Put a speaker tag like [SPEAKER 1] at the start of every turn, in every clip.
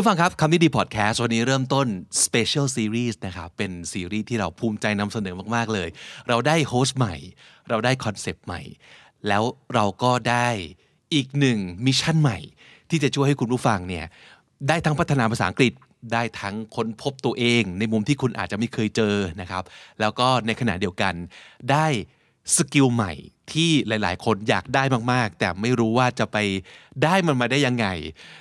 [SPEAKER 1] ผู้ฟังครับคำนี้ดีพอดแคสต์วันนี้เริ่มต้น Special Series นะครับ เป็นซีรีส์ที่เราภูมิใจนำเสนอมาก ๆ เลย เราได้ host ใหม่ เราได้ concept ใหม่ แล้วเราก็ได้อีกหนึ่ง mission ใหม่ ที่จะช่วยให้คุณผู้ฟังเนี่ยได้ทั้งพัฒนาภาษาอังกฤษได้ทั้งค้นพบตัวเอง ในมุมที่คุณอาจจะไม่เคยเจอนะครับ แล้วก็ในขณะเดียวกันได้ skill ใหม่ที่หลาย ๆ คนอยากได้มาก ๆ แต่ไม่รู้ว่าจะไปได้มันมาได้ยังไง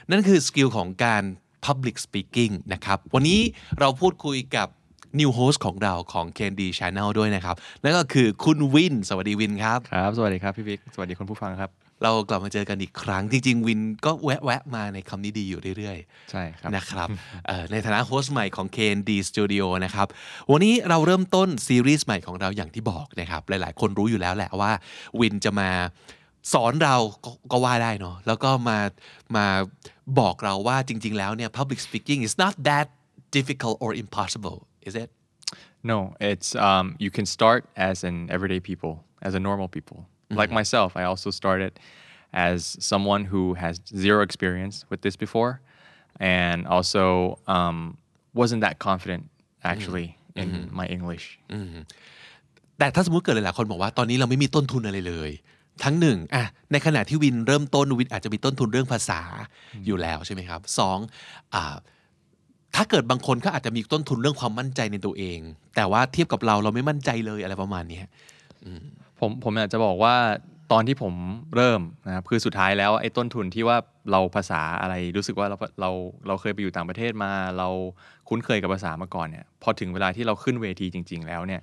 [SPEAKER 1] นั่นคือ skill ของการ Public Speaking นะครับ วันนี้เราพูดคุยกับ New Host ของเราของ KND Channel ด้วยนะครับ นั่นก็คือคุณวิน สวัสดีวินครับ
[SPEAKER 2] ครับ สวัสดีครับพี่บิ๊กสวัสดีคุณผู้ฟังครับ
[SPEAKER 1] เรากลับมาเจอกันอีกครั้ง จริง ๆ วินก็แวะ ๆ มาในคำนี้ดีอยู่เรื่อยๆ
[SPEAKER 2] ใช่ครับ
[SPEAKER 1] นะครับเอ่อในฐานะ host ใหม่ของ KND Studio นะครับ วันนี้เราเริ่มต้นซีรีส์ใหม่ของเราอย่างที่บอกนะครับ หลาย ๆ คนรู้อยู่แล้วแหละว่าวินจะมา สอนเราก็ก็ว่าได้เนาะแล้วก็มามาบอกเราว่าจริง ๆ แล้วเนี่ย public speaking is not that difficult or impossible is it
[SPEAKER 2] No it's um you can start as an everyday people as a normal people like myself I also started as someone who has zero experience with this before and also um wasn't that confident actually in my English
[SPEAKER 1] แต่ถ้าสมมติเกิดหลายๆคนบอกว่าตอนนี้เราไม่มีต้นทุนอะไรเลย ทั้งหนึ่งอะในขณะที่วินเริ่มต้นวินอาจจะมีต้นทุนเรื่องภาษาอยู่แล้วใช่ไหมครับสองอ่าถ้าเกิดบางคนก็อาจจะมีต้นทุนเรื่องความมั่นใจในตัวเอง แต่ว่าเทียบกับเราเราไม่มั่นใจเลยอะไรประมาณเนี้ย
[SPEAKER 2] ผมผมอยากจะบอกว่าตอนที่ผมเริ่มนะครับคือสุดท้ายแล้วไอ้ต้นทุนที่ว่าเราภาษาอะไรรู้สึกว่าเราเราเราเคยไปอยู่ต่างประเทศมา เราคุ้นเคยกับภาษามาก่อนเนี่ยพอถึงเวลาที่เราขึ้นเวทีจริง ๆ แล้วเนี่ย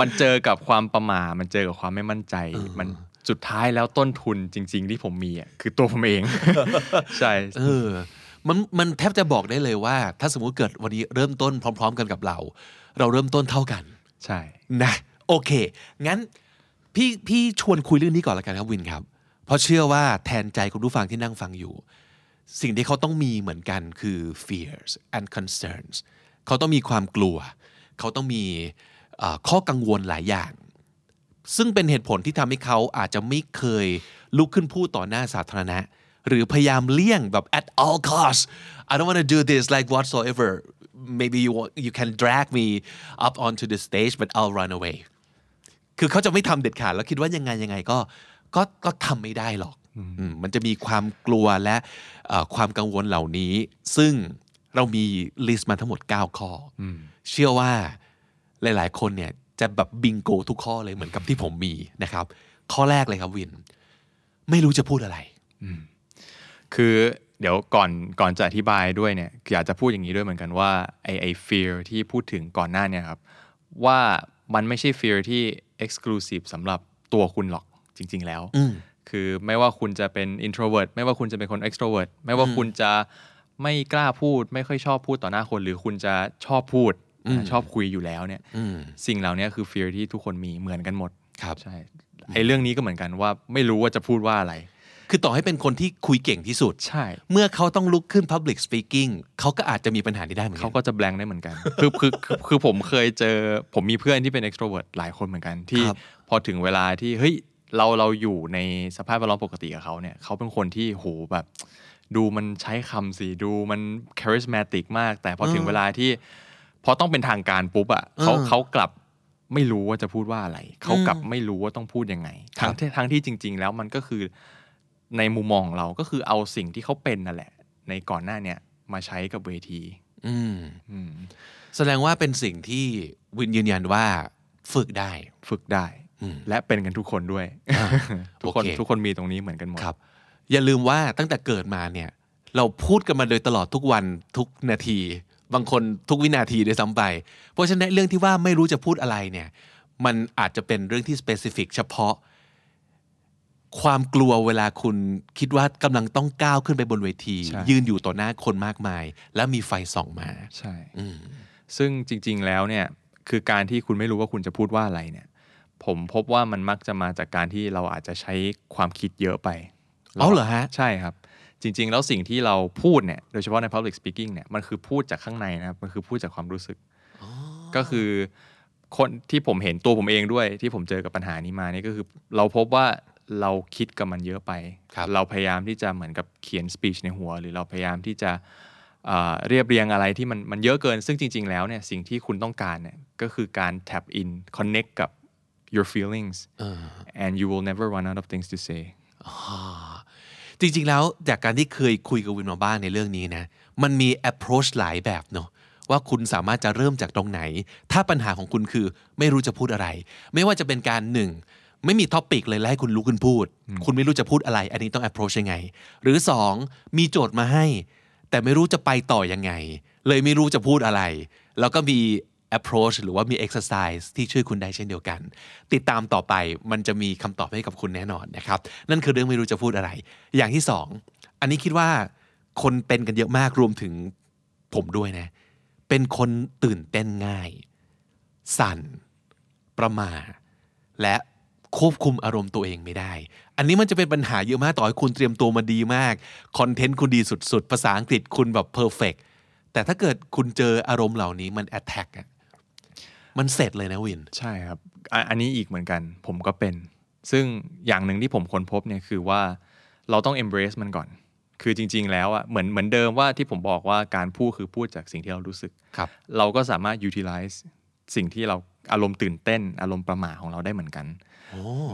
[SPEAKER 2] มันเจอกับความประหมามันเจอกับความไม่มั่นใจ มัน สุดท้ายแล้วต้นทุนจริง ๆ ที่ผมมีอะคือตัวผมเอง ใช่
[SPEAKER 1] เออมันมันแทบจะบอกได้เลยว่า ถ้าสมมุติเกิดวันนี้เริ่มต้นพร้อม ๆ กันกับเรา เราเริ่มต้นเท่ากัน
[SPEAKER 2] ใช่
[SPEAKER 1] นะ โอเค งั้นพี่พี่ชวนคุยเรื่องนี้ก่อนละกันครับวินครับ เพราะเชื่อว่าแทนใจคุณผู้ฟังที่นั่งฟังอยู่ สิ่งที่เขาต้องมีเหมือนกันคือ fears and concerns เขาต้องมีความกลัว เขาต้องมีเอ่อข้อกังวลหลายอย่าง ซึ่งเป็นเหตุผลที่ทำให้เขาอาจจะไม่เคยลุกขึ้นพูดต่อหน้าสาธารณะ หรือพยายามเลี่ยงแบบ at all costs I don't want to do this like whatsoever maybe you want, you can drag me up onto the stage but I'll run away คือเขาจะไม่ทำเด็ดขาดแล้วคิดว่ายังไงยังไงก็ก็ก็ทำไม่ได้หรอกอืมมันจะมีความกลัวและเอ่อความกังวลเหล่านี้ ซึ่งเรามีลิสต์มาทั้งหมด 9 ข้ออเชื่อว่าหลาย ๆ คนเนี่ย จะแบบบิงโกทุกข้อเลยเหมือนกับที่ผมมีนะครับ ข้อแรกเลยครับวิน ไม่รู้จะพูดอะไร
[SPEAKER 2] คือเดี๋ยวก่อนก่อนจะอธิบายด้วยเนี่ยอยากจะพูดอย่างนี้ด้วยเหมือนกันว่าไอไอ fear ที่พูดถึงก่อนหน้าเนี่ยครับ ว่ามันไม่ใช่ fear ที่ exclusive สำหรับตัวคุณหรอกจริง ๆ แล้วคือไม่ว่าคุณจะเป็น introvert ไม่ว่าคุณจะเป็นคน extrovert ไม่ว่าคุณจะไม่กล้าพูด ไม่ค่อยชอบพูดต่อหน้าคน หรือคุณจะชอบพูด ชอบคุยอยู่แล้วเนี่ยสิ่งเหล่านี้คือ fear ที่ทุกคนมีเหมือนกันหมด
[SPEAKER 1] ครับ
[SPEAKER 2] ใช่ไอเรื่องนี้ก็เหมือนกันว่าไม่รู้ว่าจะพูดว่าอะไร
[SPEAKER 1] คือต่อให้เป็นคนที่คุยเก่งที่สุด
[SPEAKER 2] ใช่
[SPEAKER 1] เมื่อเขาต้องลุกขึ้น Public Speaking เขาก็อาจจะมีปัญหานี้ได้เหมือนกั
[SPEAKER 2] เขาก็จะแบงค์ได้เหมือนกันคือคือคือคือผมเคยเจอผมมีเพื่อนที่เป็น extrovert หลายคนเหมือนกันที่
[SPEAKER 1] ครับ
[SPEAKER 2] พอถึงเวลาที่เฮ้ยเราเราอยู่ในสภาพแวดล้อมปกติกับเขาเนี่ยเขาเป็นคนที่โหแบบ ดูมันใช้คำสิดูมัน charismatic มาก แต่พอถึงเวลาที่ พอต้องเป็นทางการปุ๊บอะเขาเขากลับไม่รู้ว่าจะพูดว่าอะไร เขากลับไม่รู้ว่าต้องพูดยังไงทั้งที่ทั้งที่จริง ๆ แล้วมันก็คือในมุมมองของเราก็คือเอาสิ่งที่เขาเป็นนั่นแหละ ในก่อนหน้าเนี่ยมาใช้กับเวที
[SPEAKER 1] อืมแสดงว่าเป็นสิ่งที่วินยืนยันว่าฝึกได้
[SPEAKER 2] ฝึกได้ และเป็นกันทุกคนด้วย ทุกคน
[SPEAKER 1] โอเค
[SPEAKER 2] ทุกคนมีตรงนี้เหมือนกันหมด
[SPEAKER 1] ครับ อย่าลืมว่าตั้งแต่เกิดมาเนี่ย เราพูดกันมาโดยตลอดทุกวันทุกนาที บางคนทุกวินาทีด้วยซ้ำไป เพราะฉะนั้นเรื่องที่ว่าไม่รู้จะพูดอะไรเนี่ย มันอาจจะเป็นเรื่องที่ specific เฉพาะ ความกลัวเวลาคุณคิดว่ากำลังต้องก้าวขึ้นไปบนเวที
[SPEAKER 2] ใช่
[SPEAKER 1] ยืนอยู่ต่อหน้าคนมากมาย แล้วมีไฟส่องมา
[SPEAKER 2] ใช่ซึ่งจริง ๆแล้วเนี่ยคือการที่คุณไม่รู้ว่าคุณจะพูดว่าอะไรเนี่ยพผมพบว่ามันมักจะมาจากการที่เราอาจจะใช้ความคิดเยอะไป
[SPEAKER 1] เอาเหรอฮะ
[SPEAKER 2] ใช่ครับ จริง ๆ แล้วสิ่งที่เราพูดเนี่ยโดยเฉพาะใน public speaking เนี่ยมันคือพูดจากข้างในนะครับมันคือพูดจากความรู้สึก ก็คือคนที่ผมเห็นตัวผมเองด้วยที่ผมเจอกับปัญหานี้มานี่ก็คือ เราพบว่าเราคิดกับมันเยอะไป
[SPEAKER 1] ครับ
[SPEAKER 2] เราพยายามที่จะเหมือนกับเขียน speech ในหัว หรือเราพยายามที่จะเอ่อเรียบเรียงอะไรที่มันมันเยอะเกิน ซึ่งจริง ๆ แล้วเนี่ยสิ่งที่คุณต้องการเนี่ยก็คือการ tap in connect กับ your feelings and you will never run out of things to say
[SPEAKER 1] จริงๆแล้วจากการที่เคยคุยกับวินมาบ้างในเรื่องนี้นะมันมี approach หลายแบบเนาะว่าคุณสามารถจะเริ่มจากตรงไหน ถ้าปัญหาของคุณคือไม่รู้จะพูดอะไร ไม่ว่าจะเป็นการหนึ่งไม่มีท็อปิกเลยแล้วให้คุณลุกขึ้นพูด คุณไม่รู้จะพูดอะไร อันนี้ต้อง approach ยังไง หรือสองมีโจทย์มาให้ แต่ไม่รู้จะไปต่อยังไง เลยไม่รู้จะพูดอะไร แล้วก็มี approach หรือว่ามี exercise ที่ช่วยคุณได้เช่นเดียวกัน ติดตามต่อไปมันจะมีคำตอบให้กับคุณแน่นอนนะครับ นั่นคือเรื่องไม่รู้จะพูดอะไร อย่างที่สองอันนี้คิดว่าคนเป็นกันเยอะมากรวมถึงผมด้วยนะ เป็นคนตื่นเต้นง่าย สั่น ประมาและควบคุมอารมณ์ตัวเองไม่ได้ อันนี้มันจะเป็นปัญหาเยอะมากต่อให้คุณเตรียมตัวมาดีมาก คอนเทนต์คุณดีสุด ๆ ภาษาอังกฤษคุณแบบเพอร์เฟกแต่ถ้าเกิดคุณเจออารมณ์เหล่านี้มันแอ t แทกอะ มันเสร็จเลยนะวิน
[SPEAKER 2] ใช่ครับอะอันนี้อีกเหมือนกัน ผมก็เป็น ซึ่งอย่างหนึ่งที่ผมค้นพบเนี่ยคือว่าเราต้อง embrace มันก่อน คือจริง ๆ แล้วอะเหมือนเหมือนเดิมว่าที่ผมบอกว่าการพูดคือพูดจากสิ่งที่เรารู้สึก
[SPEAKER 1] ครับ
[SPEAKER 2] เราก็สามารถ utilize สิ่งที่เราอารมณ์ตื่นเต้น อารมณ์ประหม่าของเราได้เหมือนกัน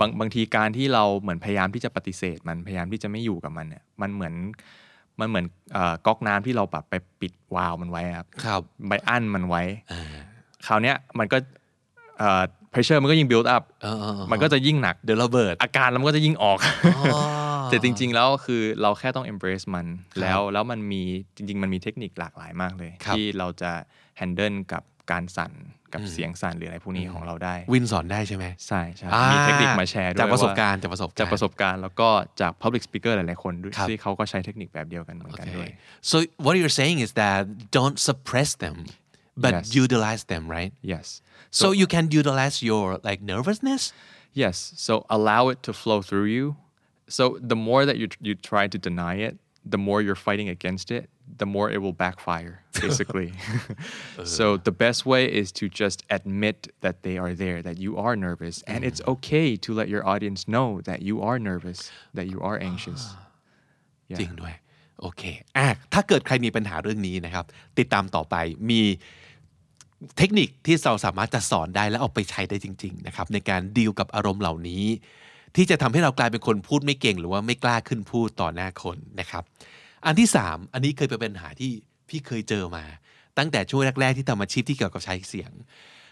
[SPEAKER 2] บางบางทีการที่เราเหมือนพยายามที่จะปฏิเสธ มันพยายามที่จะไม่อยู่กับมันเนี่ยมันเหมือนมันเหมือนเอ่อก๊อกน้ำที่เราแบบไปปิดวาล์วมันไว้ครับ
[SPEAKER 1] ครับ
[SPEAKER 2] ไปอั้นมันไว้ คราวเนี้ยมันก็เอ่อ pressure มันก็ยิ่ง build up
[SPEAKER 1] เออเออเออ
[SPEAKER 2] มันก็จะยิ่งหนัก
[SPEAKER 1] เดี๋ยวระเบิด
[SPEAKER 2] อาการมันก็จะยิ่งออก แต่จริง ๆ แล้วคือเราแค่ต้อง embrace มัน แล้วแล้วมันมีจริง ๆ มันมีเทคนิคหลากหลายมากเลย
[SPEAKER 1] ครับ
[SPEAKER 2] ที่เราจะ handle กับการสั่นกับเสียงสั่นหรืออะไรพวกนี้ของเราได้
[SPEAKER 1] วินสอนได้ใช่ไหม
[SPEAKER 2] ใช่ใช่
[SPEAKER 1] อ่า
[SPEAKER 2] มีเทคนิคมาแชร์ด้วย
[SPEAKER 1] จากประสบ
[SPEAKER 2] ว่
[SPEAKER 1] การณ์จากประสบการณ์
[SPEAKER 2] จากประสบการณ์แล้วก็จาก public speaker หลายๆคนด้วย
[SPEAKER 1] ครับ
[SPEAKER 2] ที่เขาก็ใช้เทคนิคแบบเดียวกันเหมือนกันด้วย
[SPEAKER 1] so what you're saying is that don't suppress them but
[SPEAKER 2] Yes.
[SPEAKER 1] utilize them right
[SPEAKER 2] yes
[SPEAKER 1] so you can utilize your like nervousness
[SPEAKER 2] Yes. So allow it to flow through you. So the more that you you try to deny it, the more you're fighting against it, the more it will backfire, basically. so the best way is to just admit that they are there, that you are nervous, and it's okay to let your audience know that you are nervous, that you are anxious.
[SPEAKER 1] จริงด้วย โอเคอ่ะถ้าเกิดใครมีปัญหาเรื่องนี้นะครับ ติดตามต่อไปมี เทคนิคที่เราสามารถจะสอนได้และเอาไปใช้ได้จริง ๆ นะครับ ในการดีลกับอารมณ์เหล่านี้ ที่จะทำให้เรากลายเป็นคนพูดไม่เก่ง หรือว่าไม่กล้าขึ้นพูดต่อหน้าคนนะครับ อันที่สามอันนี้เคยเป็นปัญหาที่พี่เคยเจอมา ตั้งแต่ช่วงแรก ๆ ที่ทำอาชีพที่เกี่ยวกับใช้เสียง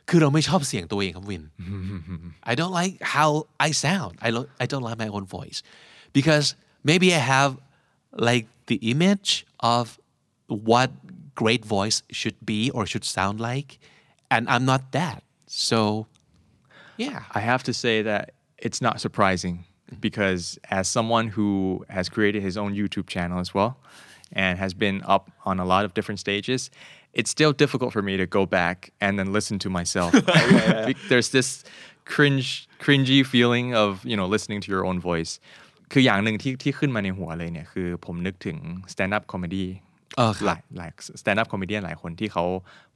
[SPEAKER 1] คือเราไม่ชอบเสียงตัวเองครับวิน I don't like how I sound. I lo- I don't like my own voice because maybe I have like the image of what great voice should be or should sound like, and I'm not that. So, yeah.
[SPEAKER 2] I have to say that it's not surprising because as someone who has created his own YouTube channel as well and has been up on a lot of different stages, it's still difficult for me to go back and then listen to myself. There's this cringe, cringy feeling of you know listening to your own voice. คืออย่างหนึ่งที่ที่ขึ้นมาในหัวเลยเนี่ยคือผมนึกถึง stand up comedy
[SPEAKER 1] เออครับ
[SPEAKER 2] หลายหลาย stand up comedian หลายคนที่เขา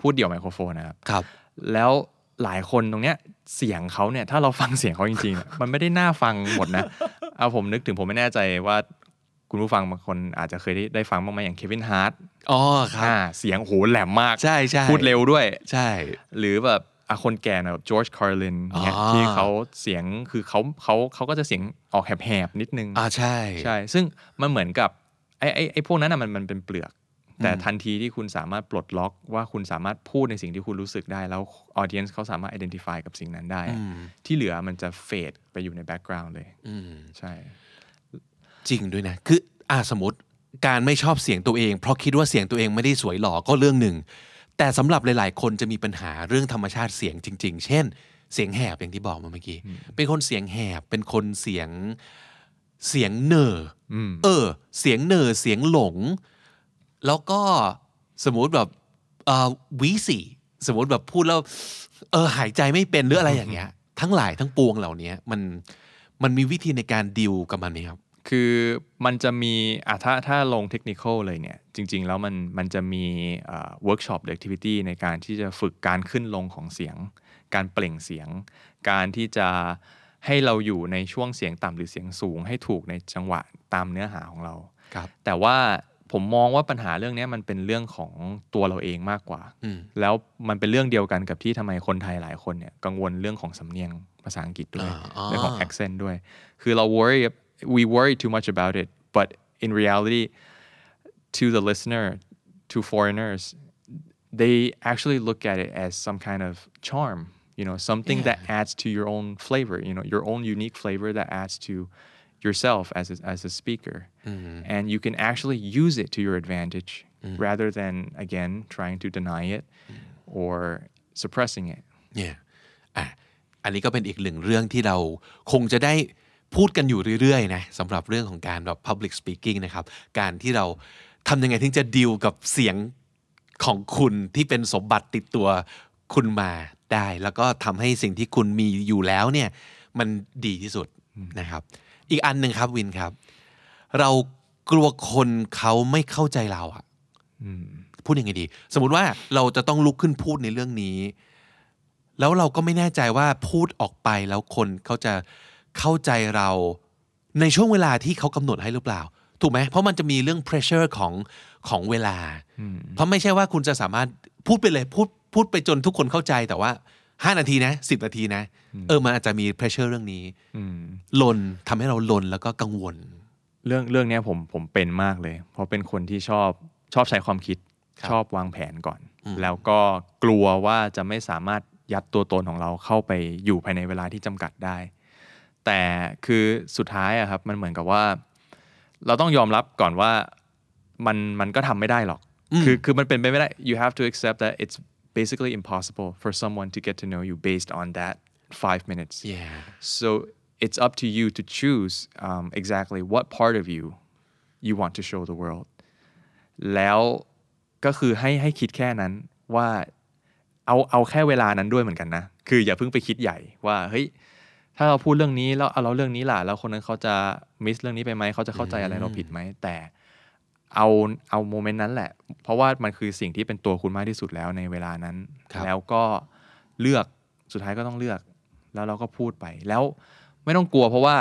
[SPEAKER 2] พูดเดี่ยวไมโครโฟนนะครับ
[SPEAKER 1] ครับ
[SPEAKER 2] แล้วหลายคนตรงเนี้ยเสียงเขาเนี่ยถ้าเราฟังเสียงเขาจริงๆอะมันไม่ได้น่าฟังหมดนะเอาผมนึกถึงผมไม่แน่ใจว่าคุณผู้ฟังบางคนอาจจะเคยได้ได้ฟังบ้างไหมอย่าง Kevin Hart
[SPEAKER 1] อ๋อครับ
[SPEAKER 2] อ่าเสียงโหแหลมมาก
[SPEAKER 1] ใช่ใช่
[SPEAKER 2] พูดเร็วด้วย
[SPEAKER 1] ใช่
[SPEAKER 2] หรือแบบอะคนแก่นะแบบ George Carlin เนี่ย
[SPEAKER 1] อ๋อ
[SPEAKER 2] ที่เขาเสียงคือเขาเขาเขาก็จะเสียงออกแหบๆนิดนึง
[SPEAKER 1] อ่าใช่
[SPEAKER 2] ใช่ ซึ่งมันเหมือนกับไอ้ไอ้ไอ้พวกนั้นน่ะมันมันเป็นเปลือก แต่ทันทีที่คุณสามารถปลดล็อกว่าคุณสามารถพูดในสิ่งที่คุณรู้สึกได้ แล้ว audience เขาสามารถ identify กับสิ่งนั้นได้อะที่เหลือมันจะ fade ไปอยู่ใน background เลยใช่
[SPEAKER 1] จริงด้วยนะ คืออ่าสมมติการไม่ชอบเสียงตัวเอง เพราะคิดว่าเสียงตัวเองไม่ได้สวยหล่อก็เรื่องหนึ่ง แต่สำหรับหลาย ๆ คนจะมีปัญหาเรื่องธรรมชาติเสียงจริง ๆ เช่น เสียงแหบอย่างที่บอกมาเมื่อกี้ เป็นคนเสียงแหบ เป็นคนเสียงเสียงเนอร์เออ เสียงเนอร์เสียงหลง แล้วก็สมมุติแบบเอ่อวีสีสมมติแบบพูดแล้วเออหายใจไม่เป็นหรืออะไรอย่างเงี้ย ทั้งหลายทั้งปวงเหล่านี้มันมันมีวิธีในการดิวกับมันไหมครับ
[SPEAKER 2] คือมันจะมีอะถ้าถ้าลงเทคนิคเลยเนี่ย จริง ๆ แล้วมันมันจะมีเวิร์กช็อปหรือ activity ในการที่จะฝึกการขึ้นลงของเสียง การเปล่งเสียง การที่จะให้เราอยู่ในช่วงเสียงต่ำหรือเสียงสูงให้ถูกในจังหวะตามเนื้อหาของเรา
[SPEAKER 1] ครับ
[SPEAKER 2] แต่ว่า ผมมองว่าปัญหาเรื่องนี้มันเป็นเรื่องของตัวเราเองมากกว่า
[SPEAKER 1] อืม
[SPEAKER 2] แล้วมันเป็นเรื่องเดียวกันกับที่ทำไมคนไทยหลายคนเนี่ยกังวลเรื่องของสำเนียงภาษาอังกฤษด้วย
[SPEAKER 1] อ่าอ๋อ
[SPEAKER 2] เรื่องของ accent ด้วย คือเรา worry we worry too much about it but in reality to the listener to foreigners they actually look at it as some kind of charm you know something that adds to your own flavor you know your own unique flavor that adds to yourself as a, as a speaker and you can actually use it to your advantage rather than again trying to deny it or suppressing it
[SPEAKER 1] เนี่ยอะอันนี้ก็เป็นอีกหนึ่งเรื่องที่เราคงจะได้พูดกันอยู่เรื่อยๆนะสำหรับเรื่องของการแบบ public speaking นะครับ การที่เราทำยังไงถึงจะดีลกับเสียงของคุณที่เป็นสมบัติติดตัวคุณมาได้ แล้วก็ทำให้สิ่งที่คุณมีอยู่แล้วเนี่ยมันดีที่สุดนะครับ อีกอันหนึ่งครับวินครับ เรากลัวคนเขาไม่เข้าใจเราอะพูดยังไงดี สมมติว่าเราจะต้องลุกขึ้นพูดในเรื่องนี้ แล้วเราก็ไม่แน่ใจว่าพูดออกไปแล้วคนเขาจะเข้าใจเรา ในช่วงเวลาที่เขากำหนดให้หรือเปล่า ถูกไหมเพราะมันจะมีเรื่อง pressure ของของเวลา เพราะไม่ใช่ว่าคุณจะสามารถพูดไปเลยพูดพูดไปจนทุกคนเข้าใจแต่ว่า 5นาทีนะ10นาทีนะ เออมันอาจจะมี pressure เรื่องนี้ลนทำให้เราลนแล้วก็กังวล
[SPEAKER 2] เรื่องเรื่องเนี้ยผมผมเป็นมากเลย เพราะเป็นคนที่ชอบชอบใช้ความคิด
[SPEAKER 1] ครับ
[SPEAKER 2] ชอบวางแผนก่อน แล้วก็กลัวว่าจะไม่สามารถยัดตัวตนของเราเข้าไปอยู่ภายในเวลาที่จำกัดได้ แต่คือสุดท้ายอะครับมันเหมือนกับว่า เราต้องยอมรับก่อนว่ามันมันก็ทำไม่ได้หรอกคือคือมันเป็นไปไม่ได้ you have to accept that it's basically impossible for someone to get to know you based on that five minutes
[SPEAKER 1] yeah
[SPEAKER 2] So it's up to you to choose um, exactly what part of you you want to show the world แล้วก็คือให้ให้คิดแค่นั้นว่าเอาเอาแค่เวลานั้นด้วยเหมือนกันนะ คืออย่าเพิ่งไปคิดใหญ่ว่าเฮ้ยถ้าเราพูดเรื่องนี้แล้วเอาเราเรื่องนี้ล่ะแล้วคนนั้นเขาจะมิสเรื่องนี้ไปไหมเขาจะเข้าใจอะไรเราผิดไหมแต่ เอาเอาโมเมนต์นั้นแหละ เพราะว่ามันคือสิ่งที่เป็นตัวคุณมากที่สุดแล้วในเวลานั้น
[SPEAKER 1] ครับ
[SPEAKER 2] แล้วก็เลือกสุดท้ายก็ต้องเลือก แล้วเราก็พูดไปแล้วไม่ต้องกลัวเพราะว่า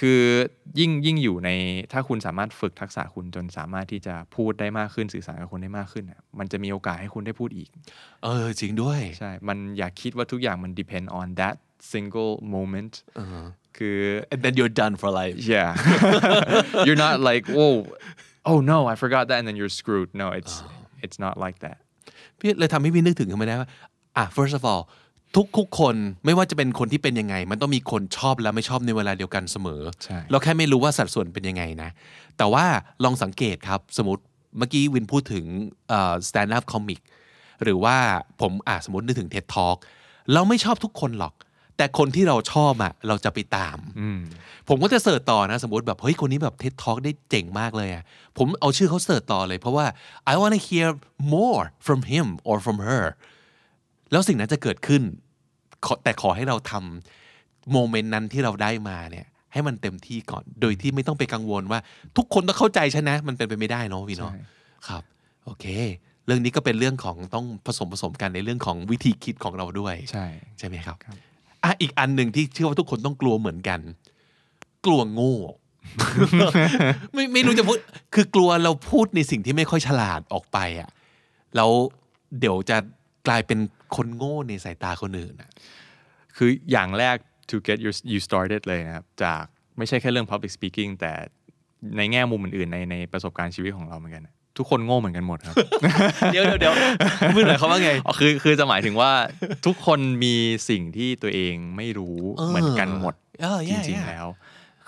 [SPEAKER 2] คือยิ่งยิ่งอยู่ในถ้าคุณสามารถฝึกทักษะคุณจนสามารถที่จะพูดได้มากขึ้นสื่อสารกับคนได้มากขึ้นน่ะมันจะมีโอกาสให้คุณได้พูดอีก
[SPEAKER 1] เออจริงด้วย
[SPEAKER 2] ใช่ มันอย่าคิดว่าทุกอย่างมัน depend on that single moment คือ
[SPEAKER 1] and then you're done for life
[SPEAKER 2] yeah you're not like whoa oh no I forgot that and then you're screwed no it's it's not like that
[SPEAKER 1] พี่เลยทำให้พี่นึกถึงขึ้นมาได้ว่าอะ first of all ทุกทุกคนไม่ว่าจะเป็นคนที่เป็นยังไง มันต้องมีคนชอบและไม่ชอบในเวลาเดียวกันเสมอ
[SPEAKER 2] ใช่
[SPEAKER 1] เราแค่ไม่รู้ว่าสัดส่วนเป็นยังไงนะ แต่ว่าลองสังเกตครับ สมมติเมื่อกี้วินพูดถึงเอ่อ stand up comic หรือว่าผมอะสมมตินึกถึง TED Talk เราไม่ชอบทุกคนหรอก แต่คนที่เราชอบอะเราจะไปตามผมก็จะเสิร์ชต่อนะ สมมติแบบเฮ้ยคนนี้แบบ TED Talk ได้เจ๋งมากเลยอะผมเอาชื่อเขาเสิร์ชต่อเลยเพราะว่า I want to hear more from him or from her แล้วสิ่งนั้นจะเกิดขึ้นขอแต่ขอให้เราทำโมเมนต์นั้นที่เราได้มาเนี่ย ให้มันเต็มที่ก่อน โดยที่ไม่ต้องไปกังวลว่า ทุกคนต้องเข้าใจฉันนะ มันเป็นไปไม่ได้เนาะพี่เนาะ
[SPEAKER 2] ใช่
[SPEAKER 1] ครับโอเค เรื่องนี้ก็เป็นเรื่องของต้องผสมผสมกันในเรื่องของวิธีคิดของเราด้วย
[SPEAKER 2] ใช่
[SPEAKER 1] ใช่ไหมครับ อะอีกอันหนึ่งที่เชื่อว่าทุกคนต้องกลัวเหมือนกัน กลัวโง่ไม่ไม่รู้จะพูด คือกลัวเราพูดในสิ่งที่ไม่ค่อยฉลาดออกไปอะแล้วเดี๋ยวจะกลายเป็นคนโง่ในสายตาคนอื่นอะ
[SPEAKER 2] คืออย่างแรก to get your you started เลยนะครับ จากไม่ใช่แค่เรื่อง public speaking แต่ในแง่มุมอื่นๆในในประสบการณ์ชีวิตของเราเหมือนกัน ทุกคนโง่เหมือนกันหมดครับ
[SPEAKER 1] เดี๋ยวเดี๋ยวเดี๋ยวมือหน่อยเขามว่าไง
[SPEAKER 2] อ๋อคือคือจะหมายถึงว่าทุกคนมีสิ่งที่ตัวเองไม่รู้
[SPEAKER 1] เออ
[SPEAKER 2] เหมือนกันหมด
[SPEAKER 1] เออ
[SPEAKER 2] จ
[SPEAKER 1] yeah
[SPEAKER 2] ริง
[SPEAKER 1] yeah
[SPEAKER 2] ๆแล้ว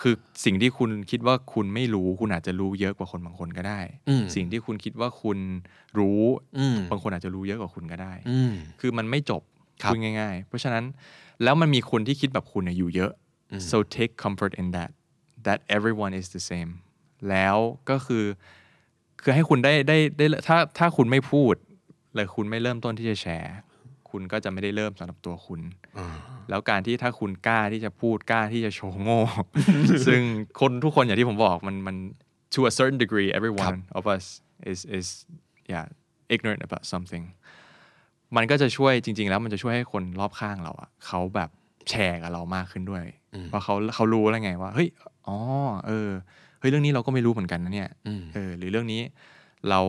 [SPEAKER 2] คือสิ่งที่คุณคิดว่าคุณไม่รู้ คุณอาจจะรู้เยอะกว่าคนบางคนก็ได้
[SPEAKER 1] อืม
[SPEAKER 2] สิ่งที่คุณคิดว่าคุณรู้
[SPEAKER 1] อืม
[SPEAKER 2] บางคนอาจจะรู้เยอะกว่าคุณก็ได้
[SPEAKER 1] อืม
[SPEAKER 2] คือมันไม่จบ
[SPEAKER 1] ครับ
[SPEAKER 2] พูดง่ายๆ เพราะฉะนั้นแล้วมันมีคนที่คิดแบบคุณน่ะอยู่เยอะ so take comfort in that that everyone is the same แล้วก็คือ คือให้คุณได้ได้ได้ถ้าถ้าคุณไม่พูดเลยคุณไม่เริ่มต้นที่จะแชร์ คุณก็จะไม่ได้เริ่มสำหรับตัวคุณ แล้วการที่ถ้าคุณกล้าที่จะพูดกล้าที่จะโชว์โง่ ซึ่งคนทุกคนอย่างที่ผมบอกมันมัน to a certain degree everyone of us is is yeah ignorant about something มันก็จะช่วยจริง ๆ แล้วมันจะช่วยให้คนรอบข้างเราอะเขาแบบแชร์กับเรามากขึ้นด้วย เพราะเขาเขารู้แล้วไงว่า เฮ้ย อ๋อ เออเฮ้ยเรื่องนี้เราก็ไม่รู้เหมือนกันนะเนี่ยเออหรือเรื่องนี้เรา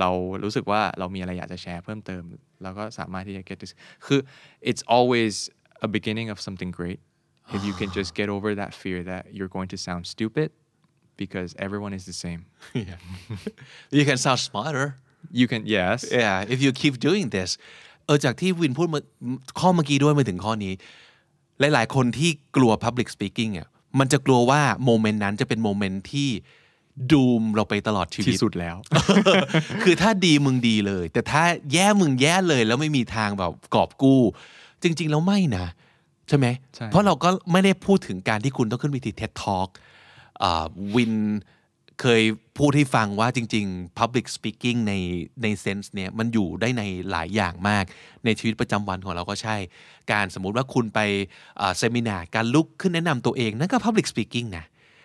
[SPEAKER 2] เรารู้สึกว่าเรามีอะไรอยากจะแชร์เพิ่มเติมเราก็สามารถที่จะ get this คือ it's always a beginning of something great if you can just get over that fear that you're going to sound stupid because everyone is the same
[SPEAKER 1] you can sound smarter
[SPEAKER 2] you can yes
[SPEAKER 1] yeah if you keep doing this เออจากที่วินพูดมาข้อเมื่อกี้ด้วยมาถึงข้อนี้ หลาย ๆ คนที่กลัว public speaking อะ มันจะกลัวว่า moment นั้นจะเป็น moment ที่ doom เราไปตลอดชีวิต
[SPEAKER 2] ที่สุดแล้ว
[SPEAKER 1] คือถ้าดีมึงดีเลย แต่ถ้าแย่มึงแย่เลยแล้วไม่มีทางแบบกอบกู้ จริง ๆ แล้วไม่นะ ใช่ไหม
[SPEAKER 2] ใช่
[SPEAKER 1] เพราะเราก็ไม่ได้พูดถึงการที่คุณต้องขึ้นเวที TED Talk วิน เคยพูดให้ฟังว่าจริง ๆ Public Speaking ในใน sense เนี่ยมันอยู่ได้ในหลายอย่างมาก ในชีวิตประจำวันของเราก็ใช่ การสมมุติว่าคุณไป seminar การลุกขึ้นแนะนำตัวเอง นั่นก็ Public Speaking นะ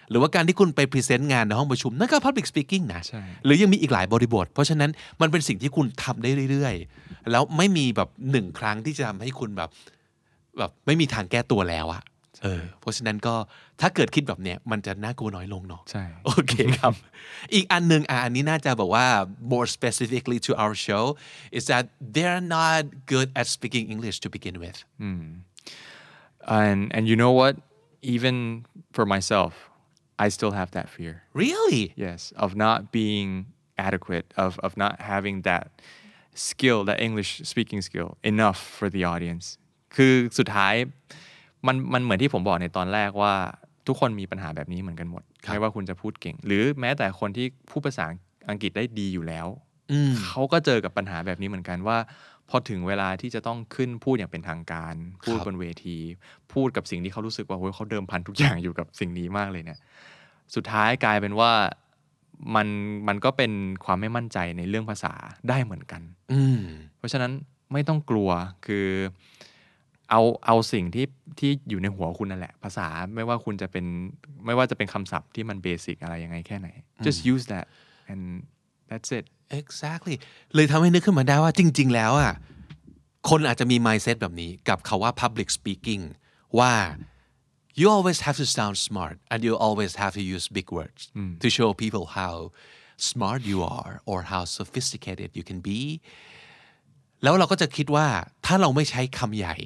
[SPEAKER 1] หรือว่าการที่คุณไป present งานในห้องประชุม นั่นก็ Public Speaking นะ
[SPEAKER 2] ใช่
[SPEAKER 1] หรือยังมีอีกหลายบริบท เพราะฉะนั้นมันเป็นสิ่งที่คุณทำได้เรื่อยๆ แล้วไม่มีแบบหนึ่งครั้งที่จะทำให้คุณแบบแบบไม่มีทางแก้ตัวแล้วอะ เออเพราะฉะนั้นก็ถ้าเกิดคิดแบบเนี้ยมันจะน่ากลัวน้อยลงเนาะ
[SPEAKER 2] ใช่
[SPEAKER 1] โอเคครับ อีกอันหนึ่งอะอันนี้น่าจะบอกว่า more specifically to our show is that they're not good at speaking English to begin with
[SPEAKER 2] and and you know what even for myself I still have that fear
[SPEAKER 1] really
[SPEAKER 2] yes of not being adequate of of not having that skill that English speaking skill enough for the audience คือสุดท้าย มันมันเหมือนที่ผมบอกในตอนแรกว่า ทุกคนมีปัญหาแบบนี้เหมือนกันหมดไม่ว่าคุณจะพูดเก่ง หรือแม้แต่คนที่พูดภาษาอังกฤษได้ดีอยู่แล้วเขาก็เจอกับปัญหาแบบนี้เหมือนกันว่า พอถึงเวลาที่จะต้องขึ้นพูดอย่างเป็นทางการ พูดบนเวที พูดกับสิ่งที่เขารู้สึกว่าโอ้ยเขาเดิมพันทุกอย่างอยู่กับสิ่งนี้มากเลยเนี่ย สุดท้ายกลายเป็นว่ามันมันก็เป็นความไม่มั่นใจในเรื่องภาษาได้เหมือนกัน
[SPEAKER 1] อืม
[SPEAKER 2] เพราะฉะนั้นไม่ต้องกลัวคือ เอาเอาสิ่งที่ที่อยู่ในหัวคุณนั่นแหละ ภาษาไม่ว่าคุณจะเป็นไม่ว่าจะเป็นคำศัพท์ที่มันเบสิกอะไรยังไงแค่ไหน just use that and that's it
[SPEAKER 1] exactly เลยทำให้นึกขึ้นมาได้ว่าจริง ๆ แล้วอะคนอาจจะมี mindset แบบนี้กับคาว่า public speaking ว่า you always have to sound smart and you always have to use big words to show people how smart you are or how sophisticated you can be แล้วเราก็จะคิดว่าถ้าเราไม่ใช้คำใหญ่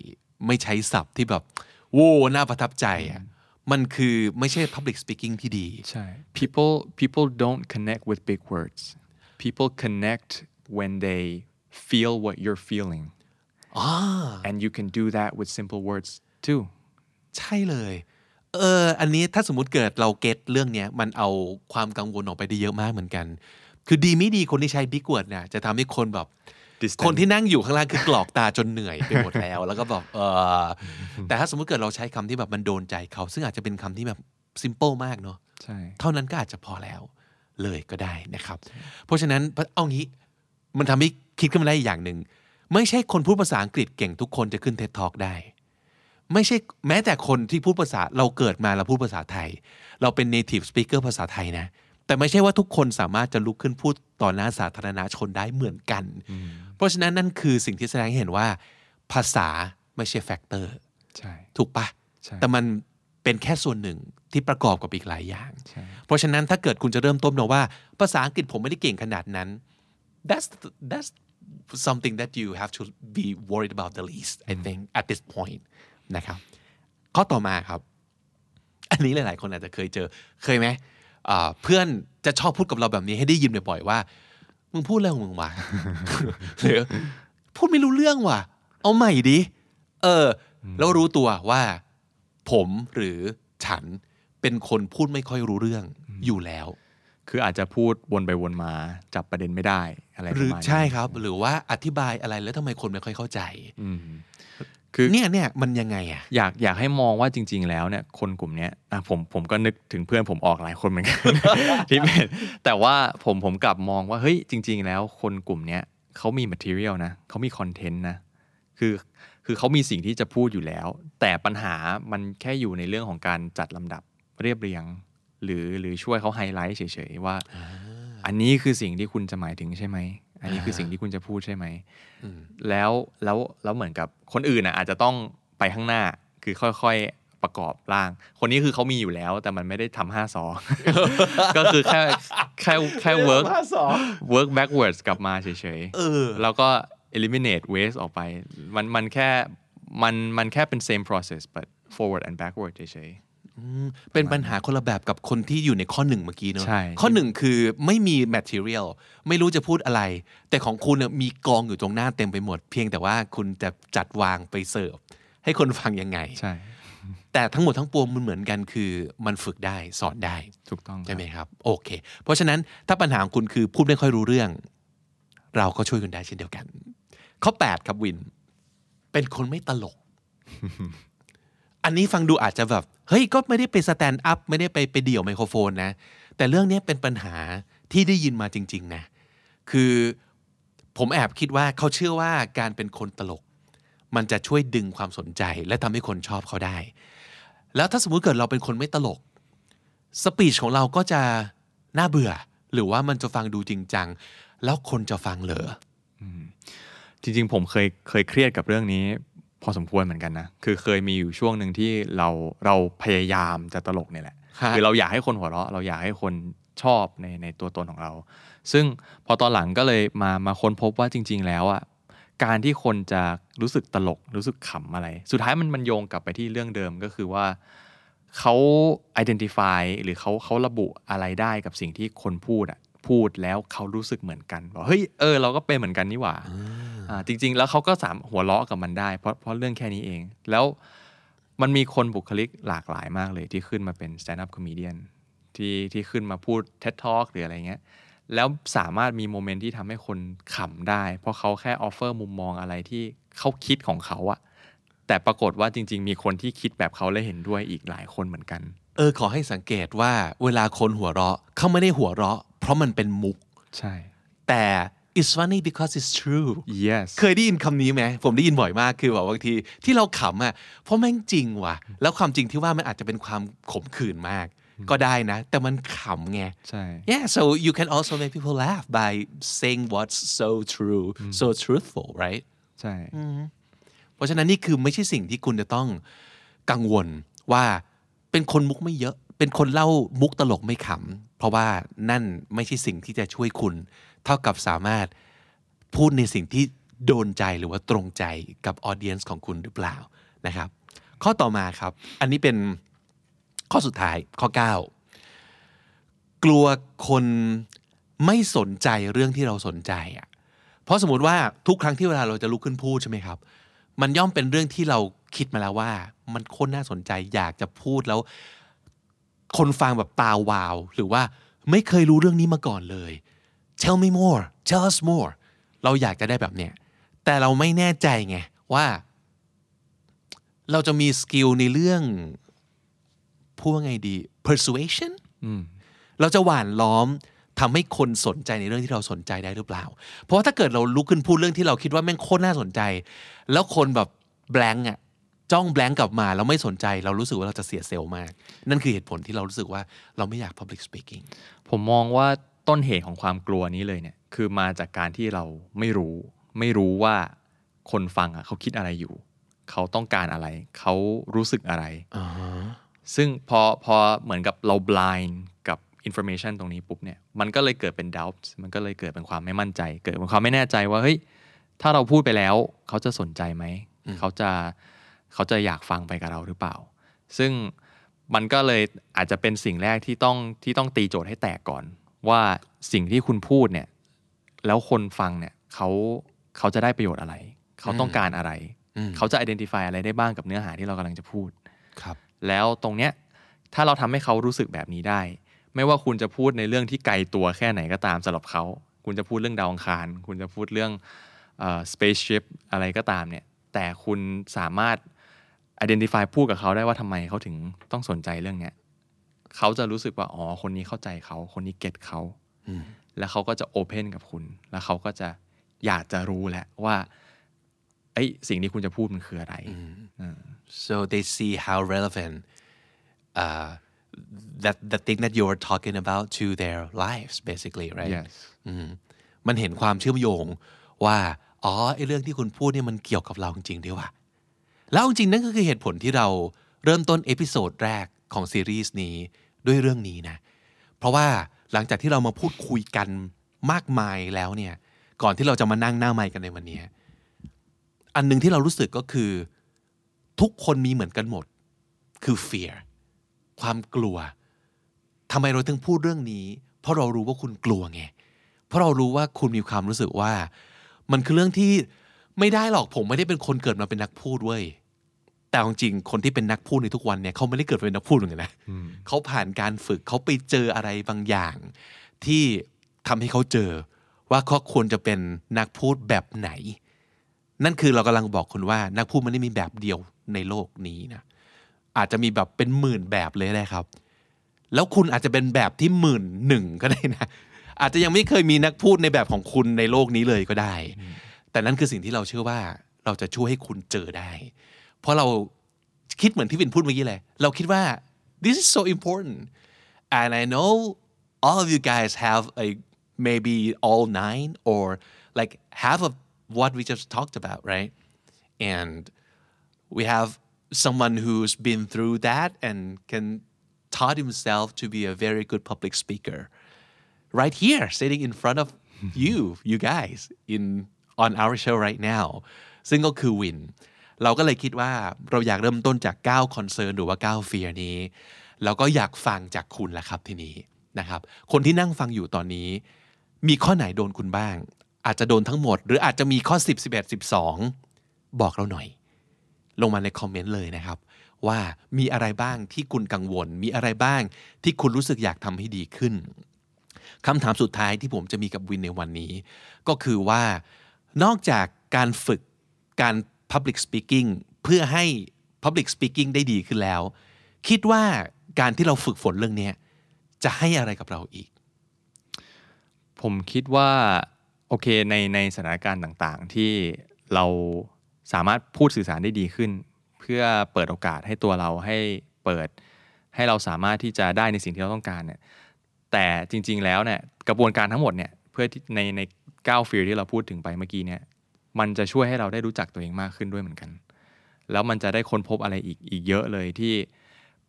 [SPEAKER 1] ไม่ใช้ศัพท์ที่แบบโว้น่าประทับใจอะมันคือไม่ใช่ public speaking ที่ดี
[SPEAKER 2] ใช่ people people don't connect with big words people connect when they feel what you're feeling and you can do that with simple words too
[SPEAKER 1] ใช่เลยเอออันนี้ถ้าสมมติเกิดเราเก็ตเรื่องเนี้ยมันเอาความกังวลออกไปได้เยอะมากเหมือนกัน คือดีไม่ดีคนที่ใช้ big word เนี่ยจะทำให้คนแบบ
[SPEAKER 2] Distant
[SPEAKER 1] คนที่นั่งอยู่ข้างล่างคือกรอกตาจนเหนื่อยไปหมดแล้ว แล้วก็บอกเออแต่ถ้าสมมติเกิดเราใช้คำที่แบบมันโดนใจเขา ซึ่งอาจจะเป็นคำที่แบบซิมเ l ิลมากเนาะ
[SPEAKER 2] ใช่
[SPEAKER 1] เท่านั้นก็อาจจะพอแล้วเลยก็ได้นะครับ เพราะฉะนั้นเอางี้มันทำให้คิดขึ้นมาได้อีกอย่างหนึ่ง ไม่ใช่คนพูดภาษาอังกฤษเก่งทุกคนจะขึ้น TED Talk ได้ ไม่ใช่แม้แต่คนที่พูดภาษาเราเกิดมาเราพูดภาษาไทย เราเป็น native speaker ภาษาไทยนะ แต่ไม่ใช่ว่าทุกคนสามารถจะลุกขึ้นพูดต่อหน้าสาธารณชนได้เหมือนกัน เพราะฉะนั้นนั่นคือสิ่งที่แสดงให้เห็นว่า ภาษาไม่ใช่แฟกเตอร์
[SPEAKER 2] ใช่
[SPEAKER 1] ถูกปะ
[SPEAKER 2] ใช่
[SPEAKER 1] แต่มันเป็นแค่ส่วนหนึ่งที่ประกอบกับอีกหลายอย่าง
[SPEAKER 2] ใช่
[SPEAKER 1] เพราะฉะนั้นถ้าเกิดคุณจะเริ่มต้นนะว่า ภาษาอังกฤษผมไม่ได้เก่งขนาดนั้น that's that's something that you have to be worried about the least I think at this point นะครับข้อต่อมาครับ อันนี้หลาย ๆ คนอาจจะเคยเจอเคยไหมอ่า เพื่อนจะชอบพูดกับเราแบบนี้ให้ได้ยินบ่อยๆว่า มึงพูดอะไรของมึงวะหรือพูดไม่รู้เรื่องว่ะ เอาใหม่ดิ เออ แล้วรู้ตัวว่า ผมหรือฉันเป็นคนพูดไม่ค่อยรู้เรื่องอยู่แล้ว
[SPEAKER 2] คืออาจจะพูดวนไปวนมาจับประเด็นไม่ได้อะไรป
[SPEAKER 1] หรือ
[SPEAKER 2] ระมาณนี้
[SPEAKER 1] ใช่ครับ หรือว่าอธิบายอะไรแล้วทำไมคนไม่ค่อยเข้าใจ
[SPEAKER 2] อืม คือ
[SPEAKER 1] เนี่ยเนี่ยมันยังไงอะ
[SPEAKER 2] อยากอยากให้มองว่าจริง ๆ แล้วเนี่ยคนกลุ่มเนี้ยอะผมผมก็นึกถึงเพื่อนผมออกหลายคนเหมือนกันที่เป็นแต่ว่าผมผมกลับมองว่าเฮ้ยจริง ๆ แล้วคนกลุ่มเนี้ยเขามี material นะเขามีคอนเทนต์นะคือคือเขามีสิ่งที่จะพูดอยู่แล้ว แต่ปัญหามันแค่อยู่ในเรื่องของการจัดลำดับเรียบเรียง หรือหรือช่วยเขาไฮไลท์เฉยๆว่า อันนี้คือสิ่งที่คุณจะหมายถึงใช่ไหม อันนี้คือสิ่งที่คุณจะพูดใช่ไหมแล้วแล้วแล้วเหมือนกับคนอื่นอะอาจจะต้องไปข้างหน้าคือค่อยๆประกอบร่าง คนนี้คือเขามีอยู่แล้ว แต่มันไม่ได้ทำห้าสอก็คือแค่แค่แค่ work work backwards กลับมาเฉย
[SPEAKER 1] เออ
[SPEAKER 2] ๆแล้วก็ eliminate waste ออกไป มันมันแค่มันมันแค่เป็น same process but forward and backward เฉย
[SPEAKER 1] เป็นปัญหาคนละแบบกับคนที่อยู่ในข้อหนึ่งเมื่อกี้เนอะ
[SPEAKER 2] ใช่
[SPEAKER 1] ข้อหนึ่งคือไม่มี material ไม่รู้จะพูดอะไร แต่ของคุณเนี่ยมีกองอยู่ตรงหน้าเต็มไปหมด เพียงแต่ว่าคุณจะจัดวางไปเสิร์ฟ ให้คนฟังยังไง
[SPEAKER 2] ๆใช่
[SPEAKER 1] แต่ทั้งหมดทั้งปวงมันเหมือนกันคือมันฝึกได้สอนได้
[SPEAKER 2] ถูกต้อง
[SPEAKER 1] ใช่ไหมครับ โอเค เพราะฉะนั้นถ้าปัญหาของคุณคือพูดไม่ค่อยรู้เรื่อง เราก็ช่วยคุณได้เช่นเดียวกัน ข้อ 8 ครับวิน เป็นคนไม่ตลก อันนี้ฟังดูอาจจะแบบ เฮ้ยก็ไม่ได้ไป stand up ไม่ได้ไปไปเดี่ยวไมโครโฟนนะ แต่เรื่องนี้เป็นปัญหาที่ได้ยินมาจริง ๆ นะ คือผมแอบคิดว่าเขาเชื่อว่าการเป็นคนตลก มันจะช่วยดึงความสนใจ และทำให้คนชอบเขาได้ แล้วถ้าสมมุติเกิดเราเป็นคนไม่ตลก speech ของเราก็จะน่าเบื่อ หรือว่ามันจะฟังดูจริงจัง แล้วคนจะฟังเหรอ
[SPEAKER 2] จริงๆ ผมเคยเคยเครียดกับเรื่องนี้ พอสมควรเหมือนกันนะ คือเคยมีอยู่ช่วงหนึ่งที่เราเราพยายามจะตลกเนี่ยแหละ
[SPEAKER 1] ฮะ
[SPEAKER 2] คือเราอยากให้คนหัวเราะ เราอยากให้คนชอบในในตัวตนของเรา ซึ่งพอตอนหลังก็เลยมามาค้นพบว่าจริง ๆ แล้วอะการที่คนจะรู้สึกตลกรู้สึกขำอะไร สุดท้ายมันมันโยงกลับไปที่เรื่องเดิมก็คือว่าเขา identify หรือเขาเขาระบุอะไรได้กับสิ่งที่คนพูดอะ พูดแล้วเขารู้สึกเหมือนกันบอกเฮ้ยเออเราก็เป็นเหมือนกันนี่หว่าอ่าจริง ๆ แล้วเขาก็สามหัวเราะกับมันได้ เพราะเพราะเรื่องแค่นี้เอง แล้วมันมีคนบุคลิกหลากหลายมากเลยที่ขึ้นมาเป็น stand up comedian ที่ที่ขึ้นมาพูด TED Talk หรืออะไรเงี้ยแล้วสามารถมีโมเมนต์ที่ทำให้คนขำได้ เพราะเขาแค่ออฟเฟอร์มุมมองอะไรที่เขาคิดของเขาอะแต่ปรากฏว่าจริง ๆ มีคนที่คิดแบบเขาและเห็นด้วยอีกหลายคนเหมือนกัน
[SPEAKER 1] เออขอให้สังเกตว่าเวลาคนหัวเราะเขาไม่ได้หัวเราะ เพราะมันเป็นมุก
[SPEAKER 2] ใช่
[SPEAKER 1] แต่ it's funny because it's true
[SPEAKER 2] yes
[SPEAKER 1] เคยได้ยินคำนี้ไหม ผมได้ยินบ่อยมากคือแบบบางทีที่เราขำอะ เพราะแม่งจริงว่ะ แล้วความจริงที่ว่ามันอาจจะเป็นความขมขื่นมาก ก็ได้นะ แต่มันขำไง
[SPEAKER 2] ใช่
[SPEAKER 1] Yeah so you can also make people laugh by saying what's so true so truthful right
[SPEAKER 2] ใช่
[SPEAKER 1] เพราะฉะนั้นนี่คือไม่ใช่สิ่งที่คุณจะต้องกังวลว่าเป็นคนมุกไม่เยอะ เป็นคนเล่ามุกตลกไม่ขำ เพราะว่านั่นไม่ใช่สิ่งที่จะช่วยคุณ เท่ากับสามารถพูดในสิ่งที่โดนใจหรือว่าตรงใจกับออเดียนส์ของคุณหรือเปล่านะครับ ข้อต่อมาครับ อันนี้เป็นข้อสุดท้ายข้อ 9 กลัวคนไม่สนใจเรื่องที่เราสนใจอะเพราะสมมติว่าทุกครั้งที่เวลาเราจะลุกขึ้นพูดใช่ไหมครับ มันย่อมเป็นเรื่องที่เราคิดมาแล้วว่า มันโคตรน่าสนใจอยากจะพูดแล้ว คนฟังแบบตาวาว หรือว่าไม่เคยรู้เรื่องนี้มาก่อนเลย tell me more tell us more เราอยากจะได้แบบเนี้ยแต่เราไม่แน่ใจไงว่า เราจะมีสกิลในเรื่องพูดว่าไงดี persuasion เราจะหว่านล้อมทำให้คนสนใจในเรื่องที่เราสนใจได้หรือเปล่า เพราะว่าถ้าเกิดเราลุกขึ้นพูดเรื่องที่เราคิดว่าแม่งโคตรน่าสนใจ แล้วคนแบบแบงก์อะ จ้องแบงก์กลับมาแล้วไม่สนใจเรารู้สึกว่าเราจะเสียเซลล์มาก นั่นคือเหตุผลที่เรารู้สึกว่าเราไม่อยาก public speaking
[SPEAKER 2] ผมมองว่าต้นเหตุของความกลัวนี้เลยเนี่ยคือมาจากการที่เราไม่รู้ ไม่รู้ว่าคนฟังอะเขาคิดอะไรอยู่ เขาต้องการอะไร เขารู้สึกอะไรซึ่งพอพอเหมือนกับเรา blind กับ information ตรงนี้ปุ๊บเนี่ยมันก็เลยเกิดเป็น doubt มันก็เลยเกิดเป็นความไม่มั่นใจ เกิดเป็นความไม่แน่ใจว่าเฮ้ยถ้าเราพูดไปแล้ว เขาจะสนใจไหม เขาจะ เขาจะอยากฟังไปกับเราหรือเปล่า ซึ่งมันก็เลยอาจจะเป็นสิ่งแรกที่ต้องที่ต้องตีโจทย์ให้แตกก่อน ว่าสิ่งที่คุณพูดเนี่ยแล้วคนฟังเนี่ยเขาเขาจะได้ประโยชน์อะไร เขาต้องการอะไร เขาจะ identify อะไรได้บ้างกับเนื้อหาที่เรากำลังจะพูด
[SPEAKER 1] ครับ
[SPEAKER 2] แล้วตรงเนี้ยถ้าเราทำให้เขารู้สึกแบบนี้ได้ ไม่ว่าคุณจะพูดในเรื่องที่ไกลตัวแค่ไหนก็ตามสำหรับเขา คุณจะพูดเรื่องดาวอังคาร คุณจะพูดเรื่องเอ่อ spaceship อะไรก็ตามเนี่ย แต่คุณสามารถ identify พูดกับเขาได้ว่าทำไมเขาถึงต้องสนใจเรื่องเนี้ยเขาจะรู้สึกว่าอ๋อคนนี้เข้าใจเขาคนนี้เก็ตเขาแล้วเขาก็จะ open กับคุณ แล้วเขาก็จะอยากจะรู้แหละว่าเอ้ยสิ่งที่คุณจะพูดมันคืออะไร
[SPEAKER 1] so they see how relevant uh, that the thing that you're talking about to their lives basically right
[SPEAKER 2] yes
[SPEAKER 1] อืมมันเห็นความเชื่อมโยงว่า อ๋อไอ้เรื่องที่คุณพูดเนี่ยมันเกี่ยวกับเราจริงๆด้วยว่ะ แล้วจริงๆนั่นก็คือเหตุผลที่เราเริ่มต้น episode แรกของซีรีส์นี้ด้วยเรื่องนี้นะ เพราะว่าหลังจากที่เรามาพูดคุยกันมากมายแล้วเนี่ย ก่อนที่เราจะมานั่งหน้าไมค์กันในวันนี้ อันหนึ่งที่เรารู้สึกก็คือ ทุกคนมีเหมือนกันหมด คือ fear ความกลัวทำไมเราถึงพูดเรื่องนี้ เพราะเรารู้ว่าคุณกลัวไง เพราะเรารู้ว่าคุณมีความรู้สึกว่า มันคือเรื่องที่ ไม่ได้หรอกผมไม่ได้เป็นคนเกิดมาเป็นนักพูดเว้ยแต่จริงๆคนที่เป็นนักพูดในทุกวันเนี่ยเขาไม่ได้เกิดเป็นนักพูดเหมือนกันนะเขาผ่านการฝึกเขาไปเจออะไรบางอย่าง ที่ทำให้เขาเจอ ว่าเขาควรจะเป็นนักพูดแบบไหน นั่นคือเรากำลังบอกคุณว่า นักพูดมันไม่ได้มีแบบเดียวในโลกนี้นะอาจจะมีแบบเป็นหมื่นแบบเลยนะครับ แล้วคุณอาจจะเป็นแบบที่หมื่นหนึ่งก็ได้นะอาจจะยังไม่เคยมีนักพูดในแบบของคุณในโลกนี้เลยก็ได้ แต่นั่นคือสิ่งที่เราเชื่อว่าเราจะช่วยให้คุณเจอได้ เพราะเราคิดเหมือนที่วินพูดเมื่อกี้เลย เราคิดว่า this is so important and I know all of you guys have like maybe all nine or like half of what we just talked about right and we have someone who's been through that and can taught himself to be a very good public speaker right here sitting in front of you you guys in on our show right now ซึ่งก็คือวินเราก็เลยคิดว่าเราอยากเริ่มต้นจาก 9 concern หรือว่า 9 fear นี้เราก็อยากฟังจากคุณแหละครับทีนี้นะครับ คนที่นั่งฟังอยู่ตอนนี้ มีข้อไหนโดนคุณบ้าง อาจจะโดนทั้งหมด หรืออาจจะมีข้อ 10 11 12 บอกเราหน่อย ลงมาในคอมเมนต์เลยนะครับ ว่ามีอะไรบ้างที่คุณกังวล มีอะไรบ้างที่คุณรู้สึกอยากทำให้ดีขึ้นคำถามสุดท้ายที่ผมจะมีกับวินในวันนี้ ก็คือว่า นอกจากการฝึกการ public speaking เพื่อให้ public speaking ได้ดีขึ้นแล้ว คิดว่าการที่เราฝึกฝนเรื่องนี้จะให้อะไรกับเราอีก
[SPEAKER 2] ผมคิดว่าโอเคในในสถานการณ์ต่างๆ ที่เราสามารถพูดสื่อสารได้ดีขึ้น เพื่อเปิดโอกาสให้ตัวเราให้เปิดให้เราสามารถที่จะได้ในสิ่งที่เราต้องการเนี่ยแต่จริง ๆแล้วเนี่ยกระบวนการทั้งหมดเนี่ยเพื่อในใน ก้าฟิลที่เราพูดถึงไปเมื่อกี้เนี่ย มันจะช่วยให้เราได้รู้จักตัวเองมากขึ้นด้วยเหมือนกัน แล้วมันจะได้ค้นพบอะไรอีกอีกเยอะเลยที่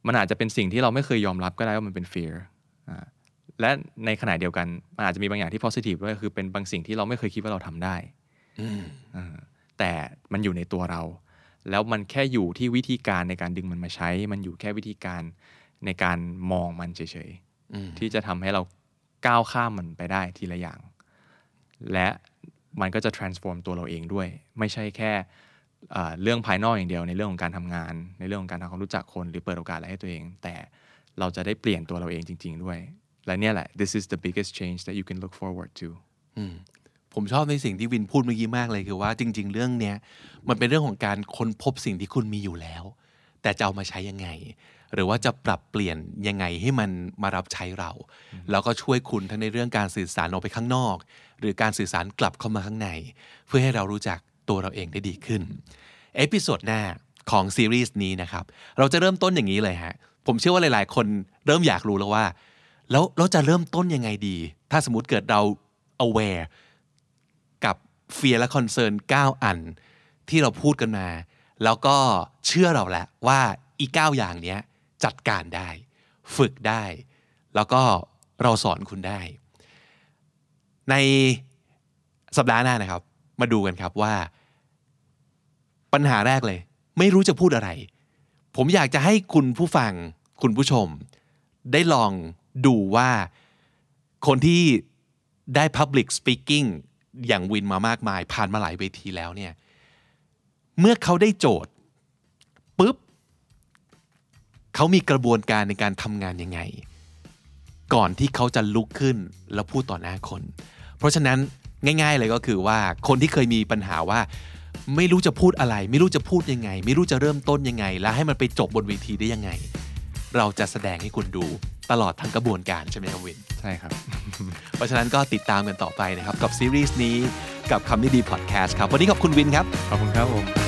[SPEAKER 2] มันอาจจะเป็นสิ่งที่เราไม่เคยยอมรับก็ได้ว่ามันเป็น fear อ่าและในขณะเดียวกันมันอาจจะมีบางอย่างที่ positive ด้วยคือเป็นบางสิ่งที่เราไม่เคยคิดว่าเราทำได้อ่าแต่มันอยู่ในตัวเรา แล้วมันแค่อยู่ที่วิธีการในการดึงมันมาใช้ มันอยู่แค่วิธีการในการมองมันเฉยๆที่จะทำให้เราก้าวข้ามมันไปได้ทีละอย่าง และมันก็จะ transform ตัวเราเองด้วย ไม่ใช่แค่เรื่องภายนอกอย่างเดียวในเรื่องของการทำงาน ในเรื่องของการทำความรู้จักคนหรือเปิดโอกาสอะไรให้ตัวเอง แต่เราจะได้เปลี่ยนตัวเราเองจริง ๆ ด้วย และเนี่ยแหละ this is the biggest change that you can look forward to
[SPEAKER 1] ผมชอบในสิ่งที่วินพูดเมื่อกี้มากเลยคือว่าจริง ๆ เรื่องเนี้ยมันเป็นเรื่องของการค้นพบสิ่งที่คุณมีอยู่แล้ว แต่จะเอามาใช้ยังไง หรือว่าจะปรับเปลี่ยนยังไงให้มันมารับใช้เรา แล้วก็ช่วยคุณทั้งในเรื่องการสื่อสารออกไปข้างนอก หรือการสื่อสารกลับเข้ามาข้างใน เพื่อให้เรารู้จักตัวเราเองได้ดีขึ้น episode หน้าของซีรีส์นี้นะครับ เราจะเริ่มต้นอย่างนี้เลยฮะ ผมเชื่อว่าหลาย ๆ คนเริ่มอยากรู้แล้วว่า แล้วเราจะเริ่มต้นยังไงดี ถ้าสมมติเกิดเรา aware กับ fear และ concern 9 อัน ที่เราพูดกันมา แล้วก็เชื่อเราแล้วว่าอีก9อย่างเนี้ย จัดการได้ ฝึกได้ แล้วก็เราสอนคุณได้ ในสัปดาห์หน้านะครับ มาดูกันครับว่า ปัญหาแรกเลย ไม่รู้จะพูดอะไร ผมอยากจะให้คุณผู้ฟังคุณผู้ชม ได้ลองดูว่าคนที่ได้ Public Speaking อย่างวินมามากมาย ผ่านมาหลายเวทีแล้วเนี่ย เมื่อเขาได้โจทย์ เขามีกระบวนการในการทำงานยังไง ก่อนที่เขาจะลุกขึ้นแล้วพูดต่อหน้าคน เพราะฉะนั้นง่าย ๆ เลยก็คือว่าคนที่เคยมีปัญหาว่า ไม่รู้จะพูดอะไร ไม่รู้จะพูดยังไง ไม่รู้จะเริ่มต้นยังไง แล้วให้มันไปจบบนเวทีได้ยังไง เราจะแสดงให้คุณดูตลอดทั้งกระบวนการใช่ไหมครับวิน
[SPEAKER 2] ใช่ครับ
[SPEAKER 1] เพราะฉะนั้นก็ติดตามกันต่อไปนะครับ กับซีรีส์นี้กับคำนี้ดีพอดแคสต์ครับ วันนี้ขอบคุณวินครับ
[SPEAKER 2] ขอบคุณครับผม